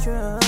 extra.